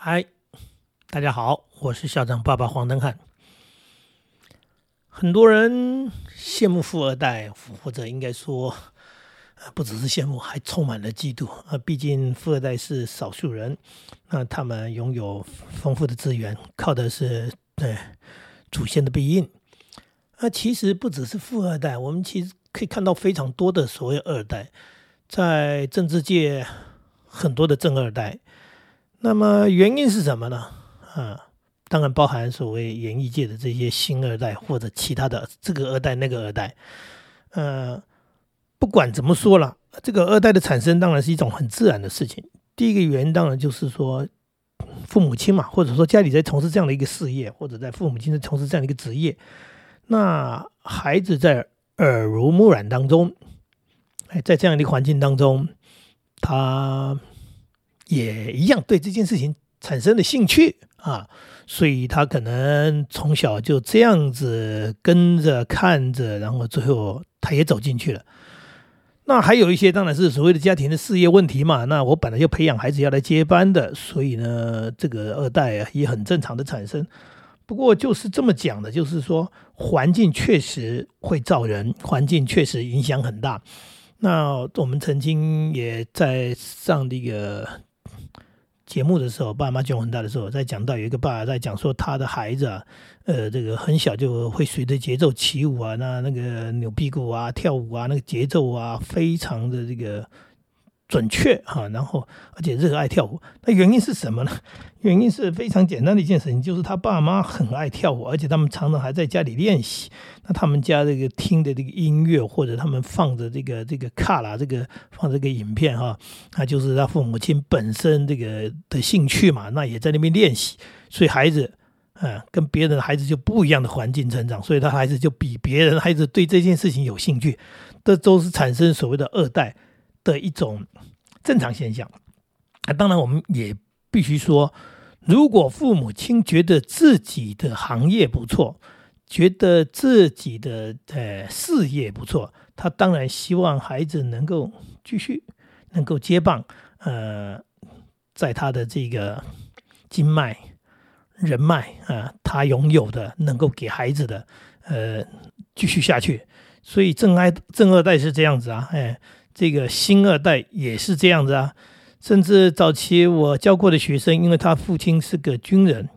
嗨，大家好，我是校长爸爸黄登汉。很多人羡慕富二代，或者应该说，不只是羡慕，还充满了嫉妒啊！毕竟富二代是少数人，那他们拥有丰富的资源，靠的是对祖先的庇荫。那其实不只是富二代，我们其实可以看到非常多的所谓二代，在政治界很多的正二代。那么原因是什么呢？啊，当然包含所谓演艺界的这些新二代或者其他的这个二代那个二代。呃，不管怎么说了，这个二代的产生当然是一种很自然的事情。第一个原因当然就是说父母亲嘛，或者说家里在从事这样的一个事业，或者在父母亲在从事这样的一个职业，那孩子在耳濡目染当中，在这样的环境当中，他。也一样对这件事情产生了兴趣啊，所以他可能从小就这样子跟着看着，然后最后他也走进去了。那还有一些当然是所谓的家庭的事业问题嘛。那我本来就培养孩子要来接班的，所以呢，这个二代啊也很正常的产生。不过就是这么讲的，就是说环境确实会造人，环境确实影响很大。那我们曾经也在上这个。节目的时候，爸妈讲很大的时候，在讲到有一个爸爸在讲说他的孩子啊，呃，这个很小就会随着节奏起舞啊，那那个扭屁股啊、跳舞啊，那个节奏啊，非常的这个。准确哈，然后而且热爱跳舞，那原因是什么呢？原因是非常简单的一件事情，就是他爸妈很爱跳舞，而且他们常常还在家里练习。那他们家这个听的这个音乐，或者他们放着这个这个卡拉这个放这个影片哈，那就是他父母亲本身这个的兴趣嘛，那也在那边练习，所以孩子嗯跟别人的孩子就不一样的环境成长，所以他孩子就比别人孩子对这件事情有兴趣，这都是产生所谓的二代。的一种正常现象啊，当然我们也必须说，如果父母亲觉得自己的行业不错，觉得自己的呃事业不错，他当然希望孩子能够继续能够接棒，呃，在他的这个经脉人脉啊，他拥有的能够给孩子的呃继续下去，所以正爱正二代是这样子啊，哎。这个新二代也是这样子啊，甚至早期我教过的学生，因为他父亲是个军人，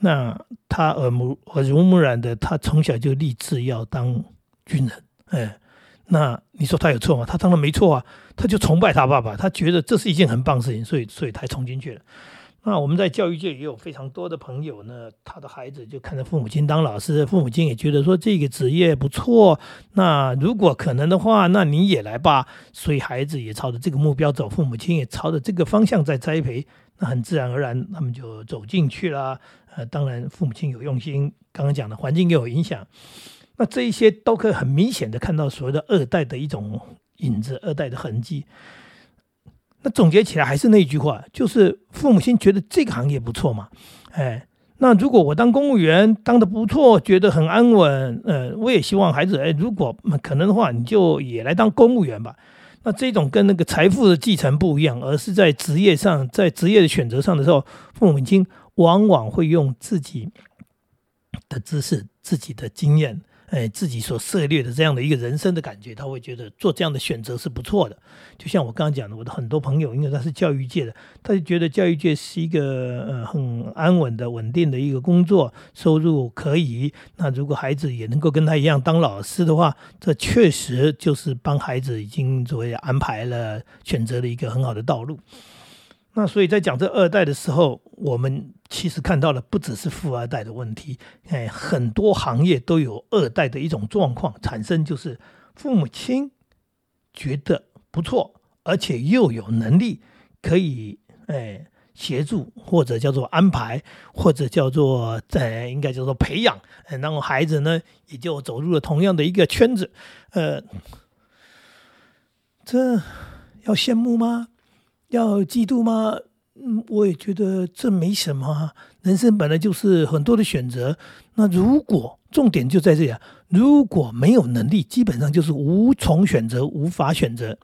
那他耳目耳濡目染的，他从小就立志要当军人。哎，那你说他有错吗？他当然没错啊，他就崇拜他爸爸，他觉得这是一件很棒的事情，所以所以他冲进去了。那我们在教育界也有非常多的朋友呢，他的孩子就看着父母亲当老师，父母亲也觉得说这个职业不错。那如果可能的话，那你也来吧。所以孩子也朝着这个目标走，父母亲也朝着这个方向在栽培。那很自然而然，他们就走进去了。呃，当然父母亲有用心，刚刚讲的环境也有影响。那这一些都可以很明显的看到所谓的二代的一种影子，二代的痕迹。那总结起来还是那句话，就是父母亲觉得这个行业不错嘛，哎，那如果我当公务员当的不错，觉得很安稳，呃，我也希望孩子，哎，如果可能的话，你就也来当公务员吧。那这种跟那个财富的继承不一样，而是在职业上，在职业的选择上的时候，父母亲往往会用自己的知识、自己的经验。哎，自己所涉猎的这样的一个人生的感觉，他会觉得做这样的选择是不错的。就像我刚刚讲的，我的很多朋友，因为他是教育界的，他就觉得教育界是一个呃很安稳的、稳定的一个工作，收入可以。那如果孩子也能够跟他一样当老师的话，这确实就是帮孩子已经作为安排了、选择了一个很好的道路。那所以在讲这二代的时候，我们其实看到了不只是富二代的问题，哎，很多行业都有二代的一种状况产生，就是父母亲觉得不错，而且又有能力可以哎协助或者叫做安排，或者叫做在应该叫做培养，然后孩子呢也就走入了同样的一个圈子，呃，这要羡慕吗？要嫉妒吗？嗯，我也觉得这没什么。人生本来就是很多的选择。那如果重点就在这里，如果没有能力，基本上就是无从选择，无法选择。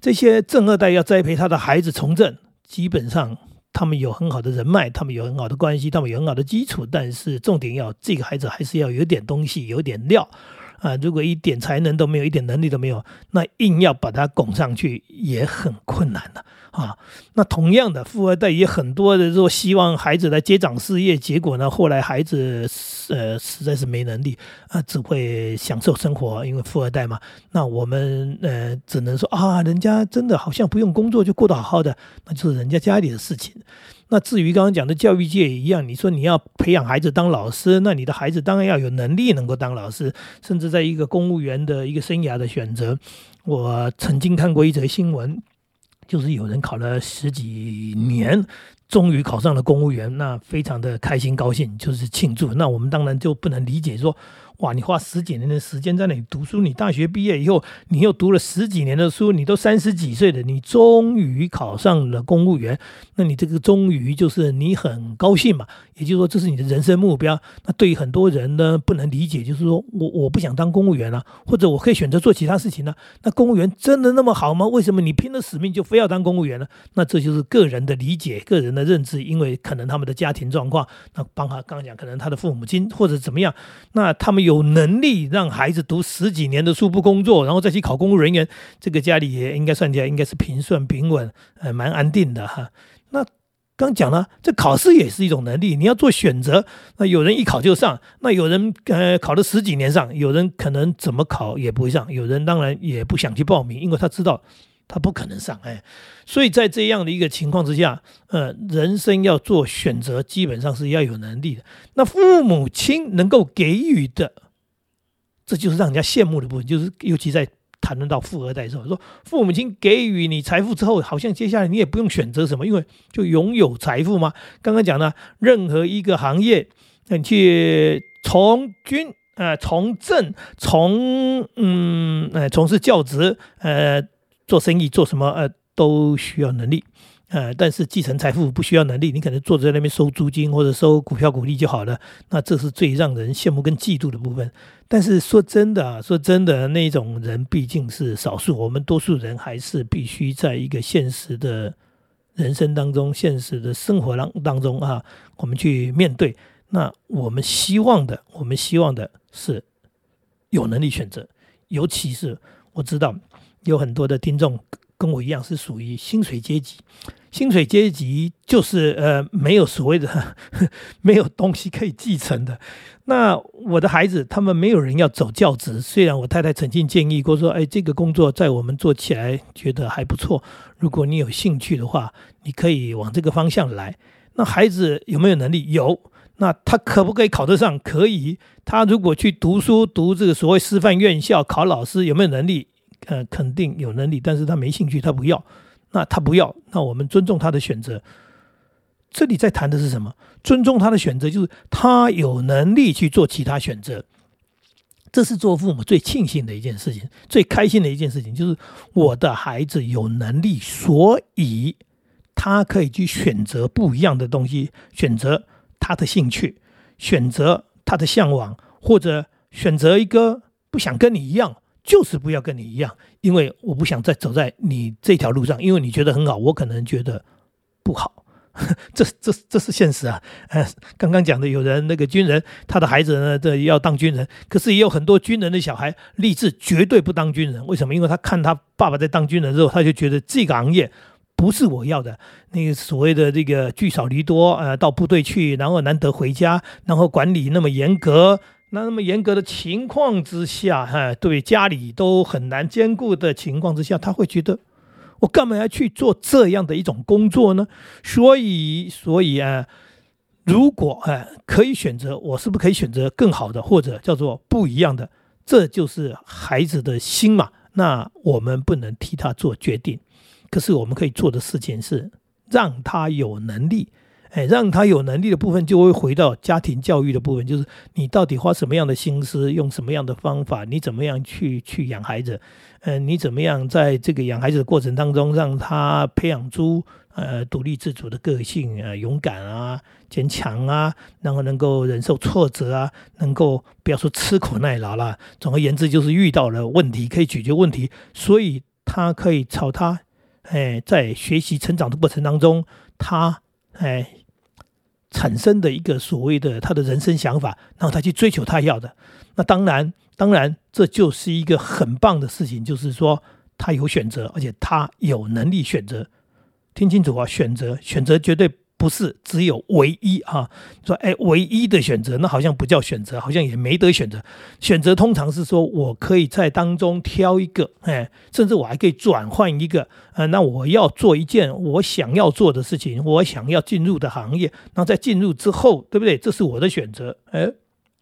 这些正二代要栽培他的孩子从政，基本上他们有很好的人脉，他们有很好的关系，他们有很好的基础，但是重点要这个孩子还是要有点东西，有点料。啊，如果一点才能都没有，一点能力都没有，那硬要把他拱上去也很困难的啊。那同样的，富二代也很多的说希望孩子来接掌事业，结果呢，后来孩子呃实在是没能力啊，只会享受生活，因为富二代嘛。那我们呃只能说啊，人家真的好像不用工作就过得好好的，那就是人家家里的事情。那至于刚刚讲的教育界也一样，你说你要培养孩子当老师，那你的孩子当然要有能力能够当老师，甚至在一个公务员的一个生涯的选择，我曾经看过一则新闻，就是有人考了十几年，终于考上了公务员，那非常的开心高兴，就是庆祝。那我们当然就不能理解说。哇！你花十几年的时间在那里读书，你大学毕业以后，你又读了十几年的书，你都三十几岁了，你终于考上了公务员，那你这个终于就是你很高兴嘛？也就是说，这是你的人生目标。那对于很多人呢，不能理解，就是说我我不想当公务员了，或者我可以选择做其他事情呢？那公务员真的那么好吗？为什么你拼了使命就非要当公务员呢？那这就是个人的理解、个人的认知，因为可能他们的家庭状况，那帮他刚刚讲，可能他的父母亲或者怎么样，那他们有。有能力让孩子读十几年的书不工作，然后再去考公务人员，这个家里也应该算起来应该是平顺平稳，呃，蛮安定的哈。那刚讲了，这考试也是一种能力，你要做选择。那有人一考就上，那有人呃考了十几年上，有人可能怎么考也不会上，有人当然也不想去报名，因为他知道。他不可能上哎，所以在这样的一个情况之下，呃，人生要做选择，基本上是要有能力的。那父母亲能够给予的，这就是让人家羡慕的部分。就是尤其在谈论到富二代的时候，说父母亲给予你财富之后，好像接下来你也不用选择什么，因为就拥有财富嘛。刚刚讲了，任何一个行业，你去从军，呃，从政，从嗯，呃，从事教职，呃。做生意做什么呃都需要能力，呃，但是继承财富不需要能力，你可能坐在那边收租金或者收股票股利就好了。那这是最让人羡慕跟嫉妒的部分。但是说真的啊，说真的，那种人毕竟是少数，我们多数人还是必须在一个现实的人生当中、现实的生活当当中啊，我们去面对。那我们希望的，我们希望的是有能力选择，尤其是我知道。有很多的听众跟我一样是属于薪水阶级，薪水阶级就是呃没有所谓的 没有东西可以继承的。那我的孩子他们没有人要走教职，虽然我太太曾经建议过说，哎，这个工作在我们做起来觉得还不错，如果你有兴趣的话，你可以往这个方向来。那孩子有没有能力？有。那他可不可以考得上？可以。他如果去读书，读这个所谓师范院校，考老师有没有能力？呃，肯定有能力，但是他没兴趣，他不要，那他不要，那我们尊重他的选择。这里在谈的是什么？尊重他的选择，就是他有能力去做其他选择。这是做父母最庆幸的一件事情，最开心的一件事情，就是我的孩子有能力，所以他可以去选择不一样的东西，选择他的兴趣，选择他的向往，或者选择一个不想跟你一样。就是不要跟你一样，因为我不想再走在你这条路上，因为你觉得很好，我可能觉得不好，这这这是现实啊。呃，刚刚讲的有人那个军人，他的孩子呢，这要当军人，可是也有很多军人的小孩立志绝对不当军人。为什么？因为他看他爸爸在当军人之后，他就觉得这个行业不是我要的。那个所谓的这个聚少离多，呃，到部队去，然后难得回家，然后管理那么严格。那那么严格的情况之下，哈，对家里都很难兼顾的情况之下，他会觉得我干嘛要去做这样的一种工作呢？所以，所以啊，如果哎可以选择，我是不是可以选择更好的，或者叫做不一样的？这就是孩子的心嘛。那我们不能替他做决定，可是我们可以做的事情是让他有能力。哎，让他有能力的部分就会回到家庭教育的部分，就是你到底花什么样的心思，用什么样的方法，你怎么样去去养孩子？嗯，你怎么样在这个养孩子的过程当中，让他培养出呃独立自主的个性啊，勇敢啊，坚强啊，然后能够忍受挫折啊，能够不要说吃苦耐劳了，总而言之就是遇到了问题可以解决问题，所以他可以朝他哎在学习成长的过程当中，他。哎产生的一个所谓的他的人生想法，然后他去追求他要的。那当然，当然这就是一个很棒的事情，就是说他有选择，而且他有能力选择。听清楚啊，选择选择绝对。不是只有唯一啊，说哎，唯一的选择，那好像不叫选择，好像也没得选择。选择通常是说我可以在当中挑一个，哎，甚至我还可以转换一个，呃，那我要做一件我想要做的事情，我想要进入的行业。那在进入之后，对不对？这是我的选择，哎，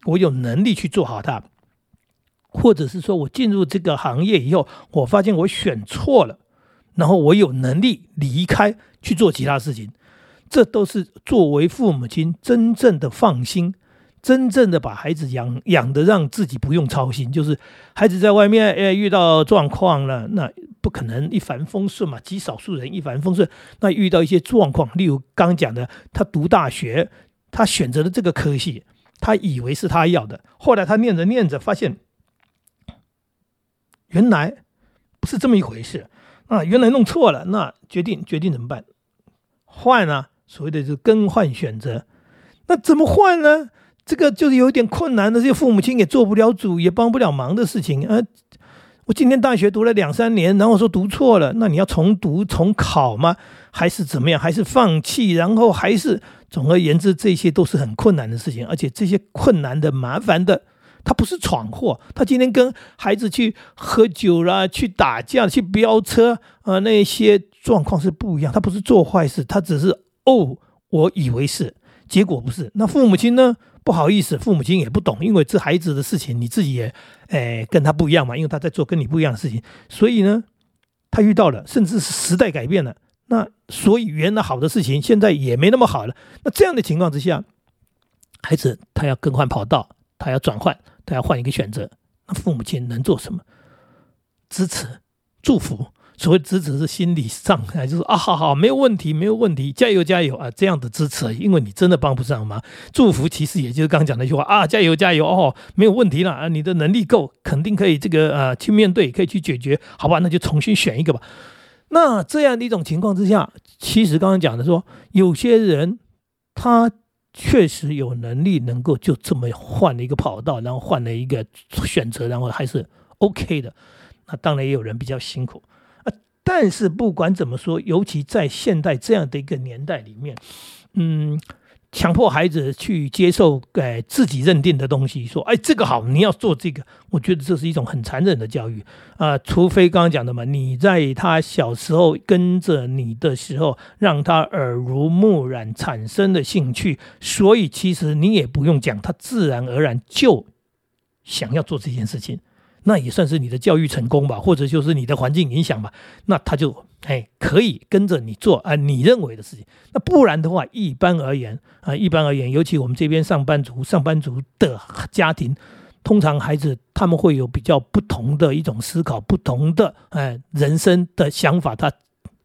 我有能力去做好它，或者是说我进入这个行业以后，我发现我选错了，然后我有能力离开去做其他事情。这都是作为父母亲真正的放心，真正的把孩子养养的让自己不用操心。就是孩子在外面诶遇到状况了，那不可能一帆风顺嘛，极少数人一帆风顺。那遇到一些状况，例如刚讲的，他读大学，他选择了这个科系，他以为是他要的，后来他念着念着发现，原来不是这么一回事啊，原来弄错了。那决定决定怎么办？换啊！所谓的是更换选择，那怎么换呢？这个就是有点困难的，这些父母亲也做不了主，也帮不了忙的事情啊。我今天大学读了两三年，然后说读错了，那你要重读重考吗？还是怎么样？还是放弃？然后还是总而言之，这些都是很困难的事情，而且这些困难的、麻烦的，他不是闯祸，他今天跟孩子去喝酒啦，去打架、去飙车啊，那些状况是不一样。他不是做坏事，他只是。哦，我以为是，结果不是。那父母亲呢？不好意思，父母亲也不懂，因为这孩子的事情，你自己也，哎，跟他不一样嘛，因为他在做跟你不一样的事情，所以呢，他遇到了，甚至是时代改变了，那所以原来好的事情，现在也没那么好了。那这样的情况之下，孩子他要更换跑道，他要转换，他要换一个选择，那父母亲能做什么？支持，祝福。所谓支持是心理上，就是啊，好好，没有问题，没有问题，加油加油啊，这样的支持，因为你真的帮不上忙。祝福其实也就是刚刚讲那句话啊，加油加油哦，没有问题了啊，你的能力够，肯定可以这个呃去面对，可以去解决，好吧，那就重新选一个吧。那这样的一种情况之下，其实刚刚讲的说，有些人他确实有能力能够就这么换了一个跑道，然后换了一个选择，然后还是 OK 的。那当然也有人比较辛苦。但是不管怎么说，尤其在现代这样的一个年代里面，嗯，强迫孩子去接受给自己认定的东西，说哎这个好，你要做这个，我觉得这是一种很残忍的教育啊。除非刚刚讲的嘛，你在他小时候跟着你的时候，让他耳濡目染产生的兴趣，所以其实你也不用讲，他自然而然就想要做这件事情。那也算是你的教育成功吧，或者就是你的环境影响吧。那他就哎可以跟着你做啊你认为的事情。那不然的话，一般而言啊，一般而言，尤其我们这边上班族，上班族的家庭，通常孩子他们会有比较不同的一种思考，不同的哎人生的想法。他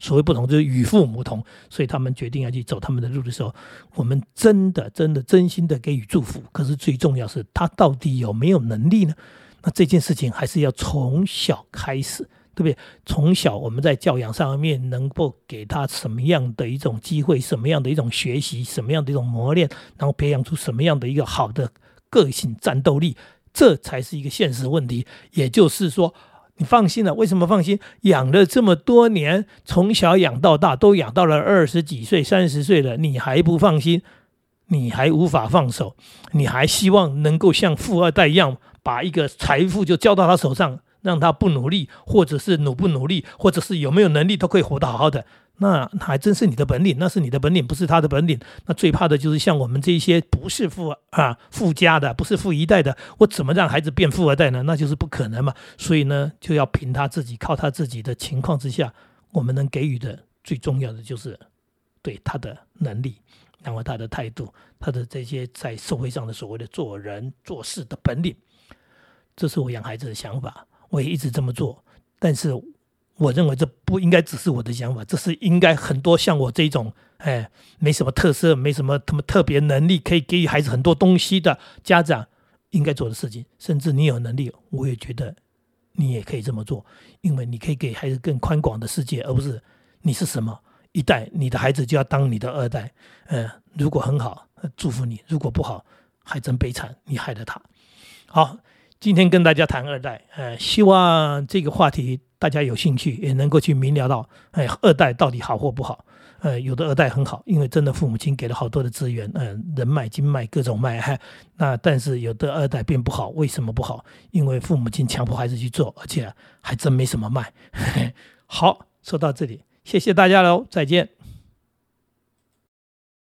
所谓不同，就是与父母同，所以他们决定要去走他们的路的时候，我们真的真的真心的给予祝福。可是最重要是他到底有没有能力呢？那这件事情还是要从小开始，对不对？从小我们在教养上面能够给他什么样的一种机会，什么样的一种学习，什么样的一种磨练，然后培养出什么样的一个好的个性、战斗力，这才是一个现实问题。也就是说，你放心了，为什么放心？养了这么多年，从小养到大，都养到了二十几岁、三十岁了，你还不放心？你还无法放手？你还希望能够像富二代一样？把一个财富就交到他手上，让他不努力，或者是努不努力，或者是有没有能力，都可以活得好好的。那还真是你的本领，那是你的本领，不是他的本领。那最怕的就是像我们这些不是富啊富家的，不是富一代的，我怎么让孩子变富二代呢？那就是不可能嘛。所以呢，就要凭他自己，靠他自己的情况之下，我们能给予的最重要的就是对他的能力，然后他的态度，他的这些在社会上的所谓的做人做事的本领。这是我养孩子的想法，我也一直这么做。但是，我认为这不应该只是我的想法，这是应该很多像我这种，哎，没什么特色、没什么什么特别能力，可以给予孩子很多东西的家长应该做的事情。甚至你有能力，我也觉得你也可以这么做，因为你可以给孩子更宽广的世界，而不是你是什么一代，你的孩子就要当你的二代。嗯，如果很好，祝福你；如果不好，还真悲惨，你害了他。好，今天跟大家谈二代，呃，希望这个话题大家有兴趣，也能够去明了到，哎，二代到底好或不好。呃，有的二代很好，因为真的父母亲给了好多的资源，嗯，人脉、经脉各种脉，哈。那但是有的二代并不好，为什么不好？因为父母亲强迫孩子去做，而且还真没什么脉。好，说到这里，谢谢大家喽，再见。